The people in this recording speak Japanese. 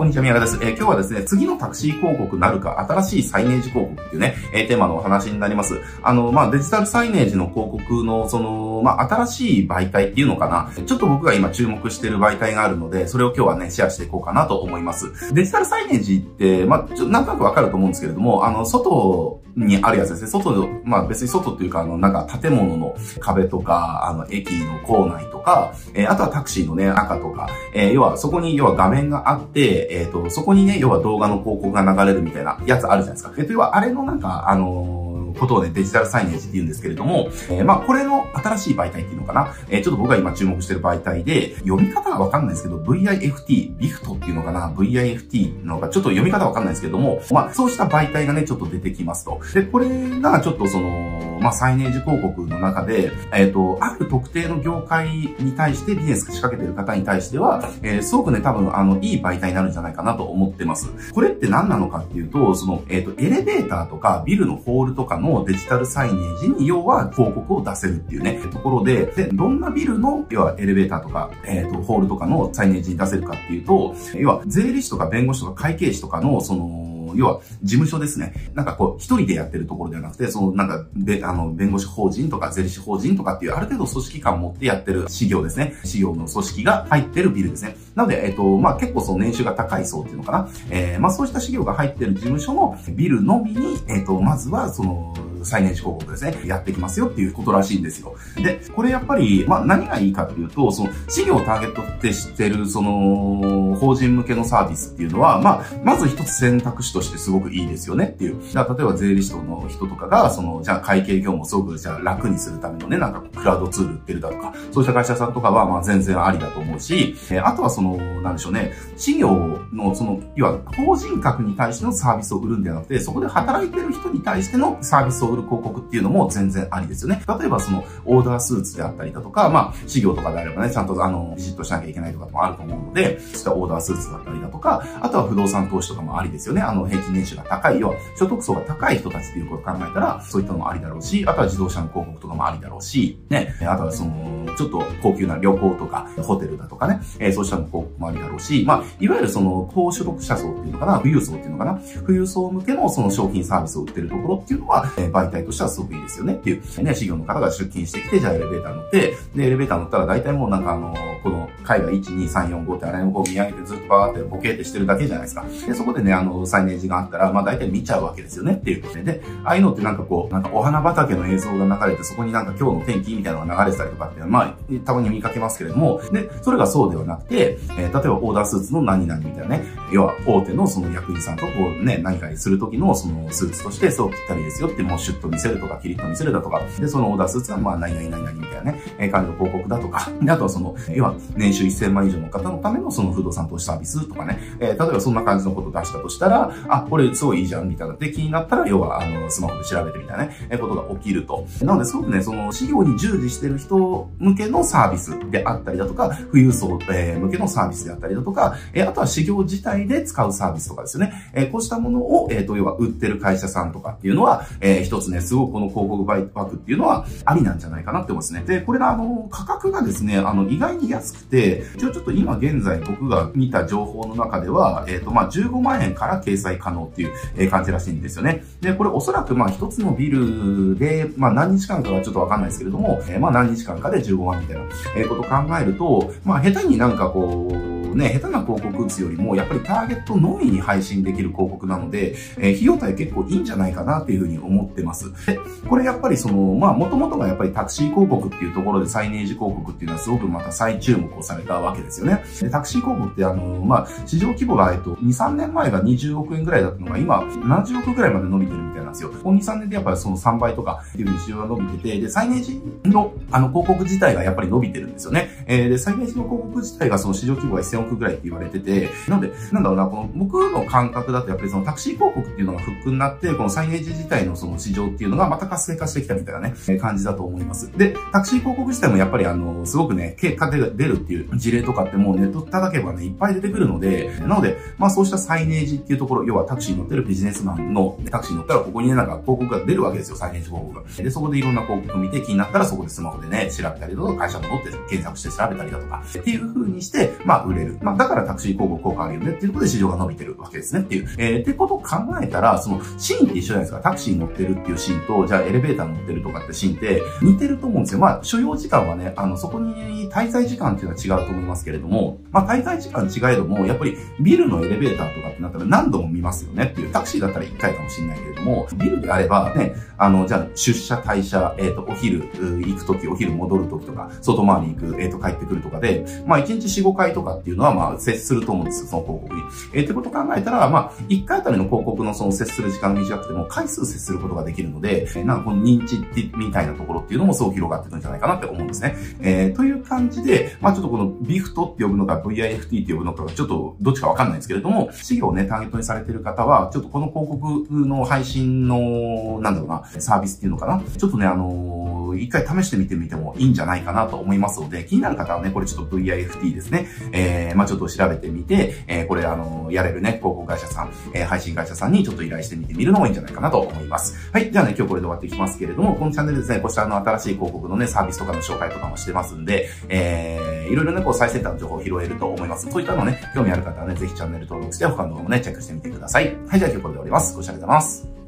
こんにちは、宮川です。えー今日はですね、次のタクシー広告なるか、新しいサイネージ広告っていうね、えーテーマのお話になります。あの、まあ、デジタルサイネージの広告の、その、まあ、新しい媒体っていうのかな。ちょっと僕が今注目してる媒体があるので、それを今日はね、シェアしていこうかなと思います。デジタルサイネージって、まあ、ちょなんとなくわかると思うんですけれども、あの、外にあるやつですね。外の、まあ、別に外っていうか、あの、なんか建物の壁とか、あの、駅の構内とか、えーあとはタクシーのね、中とか、えー要はそこに要は画面があって、えっ、と、そこにね、要は動画の広告が流れるみたいなやつあるじゃないですか。えっ、と、要はあれのなんか、あのーことをね、デジタルサイネージって言うんですけれども、えーまあ、これの新しい媒体っていうのかな？えーちょっと僕が今注目してる媒体で、読み方がわかんないですけど、VIFT、ビフトっていうのかな ?VIFT のか、ちょっと読み方わかんないですけども、まあ、そうした媒体がね、ちょっと出てきますと。で、これがちょっとその、まあ、サイネージ広告の中で、えっ、と、ある特定の業界に対してビジネス仕掛けてる方に対しては、えーすごくね、多分、あの、いい媒体になるんじゃないかなと思ってます。これって何なのかっていうと、その、えっ、と、エレベーターとかビルのホールとかのデジタルサイネージに、要は広告を出せるっていうね、ところで、で、どんなビルの、要はエレベーターとか、えっ、と、ホールとかのサイネージに出せるかっていうと、要は、税理士とか弁護士とか会計士とかの、その、要は、事務所ですね。なんかこう、一人でやってるところではなくて、その、なんか、べ、あの、弁護士法人とか税理士法人とかっていう、ある程度組織感を持ってやってる事業ですね。事業の組織が入ってるビルですね。なので、えっ、と、まあ、結構その年収が高い層っていうのかな。えー、まあ、そうした事業が入ってる事務所のビルのみに、えっ、と、まずは、その、最年次広告ですね。やってきますよっていうことらしいんですよ。で、これやっぱり、まあ何がいいかっていうと、その、事業をターゲットってしてる、その、法人向けのサービスっていうのは、まあ、まず一つ選択肢としてすごくいいですよねっていう。だから例えば税理士の人とかが、その、じゃあ会計業務をすごく、じゃあ楽にするためのね、なんかクラウドツール売ってるだとか、そうした会社さんとかは、ま全然ありだと思うし、えーあとはその、なんでしょうね、事業の、その、要は、法人格に対してのサービスを売るんではなくて、そこで働いてる人に対してのサービスを売る広告っていうのも全然ありですよね。例えばその、オーダースーツであったりだとか、まあ、事業とかであればね、ちゃんとあの、ビジットしなきゃいけないとかもあると思うので、そうしたオーダースーツだったりだとか、あとは不動産投資とかもありですよね。あの、平均年収が高い、要は、所得層が高い人たちっていうことを考えたら、そういったのもありだろうし、あとは自動車の広告とかもありだろうし、ね、あとはその、ちょっと高級な旅行とか、ホテルだとかね、えーそうしたの広告もありだろうし、まあ、いわゆるその、高所得者層っていうのかな、富裕層っていうのかな、富裕層向けのその商品サービスを売ってるところっていうのは、えー媒体としてはすごくいいですよねっていう、ね、事業の方が出勤してきて、じゃあエレベーター乗って、で、エレベーター乗ったら大体もうなんかあの、この階が1、2、3、4、5ってあれをこう見上げてずっとバーってボケーってしてるだけじゃないですか。で、そこでね、あの、サイネージがあったら、まあ大体見ちゃうわけですよねっていうこと。で、ああいうのってなんかこう、なんかお花畑の映像が流れて、そこになんか今日の天気みたいなのが流れてたりとかって、まあ、たまに見かけますけれども、で、それがそうではなくて、えー例えばオーダースーツの何々みたいなね、要は大手のその役員さんとこうね、何かする時のそのスーツとしてそうぴったりですよってもうシュッと見せるとかキリッと見せるだとか、で、そのオーダースーツがまあ何々何々みたいなね、えー感じの広告だとか、で、あとはその、要は年収1000万以上の方のためのその不動産投資サービスとかね、えー例えばそんな感じのことを出したとしたら、あ、これすごいいいじゃんみたいな。で、気になったら、要はあの、スマホで調べてみたいなね、えーことが起きると。なので、すごくね、その、事業に従事してる人向けのサービスであったりだとか、富裕層、えー向けのサービスであったりだとか、えーあとは事業自体で使うサービスとかですよね。えーこうしたものを、えっ、と、要は売ってる会社さんとかっていうのは、えー一つね、すごくこの広告枠っていうのはありなんじゃないかなって思いますね。で、これがあの、価格がですね、あの、意外に安くて、一応ちょっと今現在僕が見た情報の中では、えっ、と、まあ、15万円から掲載可能っていう、感じらしいんですよね。で、これおそらくまあ、一つのビルで、まあ、何日間かはちょっとわかんないですけれども、えーまあ、何日間かで15万みたいな、えーこと考えると、まあ、下手になんかこう、ね、下手な広告打つよりも、やっぱりターゲットのみに配信できる広告なので、えー費用対結構いいんじゃないかなっていうふうに思ってます。で、これやっぱりその、まあ、もともとがやっぱりタクシー広告っていうところでサイネージ広告っていうのはすごくまた再注目をされたわけですよね。で、タクシー広告ってあの、まあ、市場規模が、えっと、2、3年前が20億円ぐらいだったのが、今、70億ぐらいまで伸びてるみたいなんですよ。この2、3年でやっぱりその3倍とかっていうふうに市場が伸びてて、で、サイネージの、あの、広告自体がやっぱり伸びてるんですよね。えーで、サイネージの広告自体がその市場規模が1000億ぐらいって言われてて、なので、なんだろうな、この僕の感覚だとやっぱりそのタクシー広告っていうのがフックになって、このサイネージ自体のその市場っていうのがまた活性化してきたみたいなね、えー感じだと思います。で、タクシー広告自体もやっぱりあの、すごくね、結果で出るっていう事例とかってもうネット叩けばね、いっぱい出てくるので、なので、まあそうしたサイネージっていうところ、要はタクシーに乗ってるビジネスマンの、タクシーに乗ったらここにね、なんか広告が出るわけですよ、サイネージ広告が。で、そこでいろんな広告見て気になったらそこでスマホでね、調べたりとか、会社戻って検索して調べたりだとか、っていう風にして、まあ売れるる。まあ、だからタクシー広告効果あるよねっていうことで市場が伸びてるわけですねっていう。えー、ってことを考えたら、そのシーンって一緒じゃないですか。タクシー乗ってるっていうシーンと、じゃあエレベーター乗ってるとかってシーンって似てると思うんですよ。まあ、所要時間はね、あの、そこに滞在時間っていうのは違うと思いますけれども、まあ、滞在時間違えども、やっぱりビルのエレベーターとかってなったら何度も見ますよねっていう。タクシーだったら1回かもしれないけれども、ビルであればね、あの、じゃあ出社、退社、えっ、ー、と、お昼行くとき、お昼戻るときとか、外回り行く、えっ、ー、と、帰ってくるとかで、まあ、1日4、5回とかっていうのは、まあ、接すると思うんですよ、その広告に。えー、ってことを考えたら、まあ、1回あたりの広告のその接する時間が短くても、回数接することができるので、なんかこの認知みたいなところっていうのもすごく広がってるんじゃないかなって思うんですね。えー、という感じで、まあ、ちょっとこのビフトって呼ぶのか VIFT って呼ぶのかちょっとどっちかわかんないんですけれども、事業をね、ターゲットにされてる方は、ちょっとこの広告の配信の、なんだろうな、サービスっていうのかな。ちょっとね、あのー、一回試してみてみてもいいんじゃないかなと思いますので、気になる方はね、これちょっと VIFT ですね。えー、まあちょっと調べてみて、えー、これあの、やれるね、広告会社さん、えー、配信会社さんにちょっと依頼してみてみるのもいいんじゃないかなと思います。はい。じゃあね、今日これで終わっていきますけれども、このチャンネルですね、こちらの新しい広告のね、サービスとかの紹介とかもしてますんで、えー、いろいろね、こう最先端の情報を拾えると思います。そういったのね、興味ある方はね、ぜひチャンネル登録して他の動画もね、チェックしてみてください。はい。じゃあ今日これで終わります。ご視聴ありがとうございます。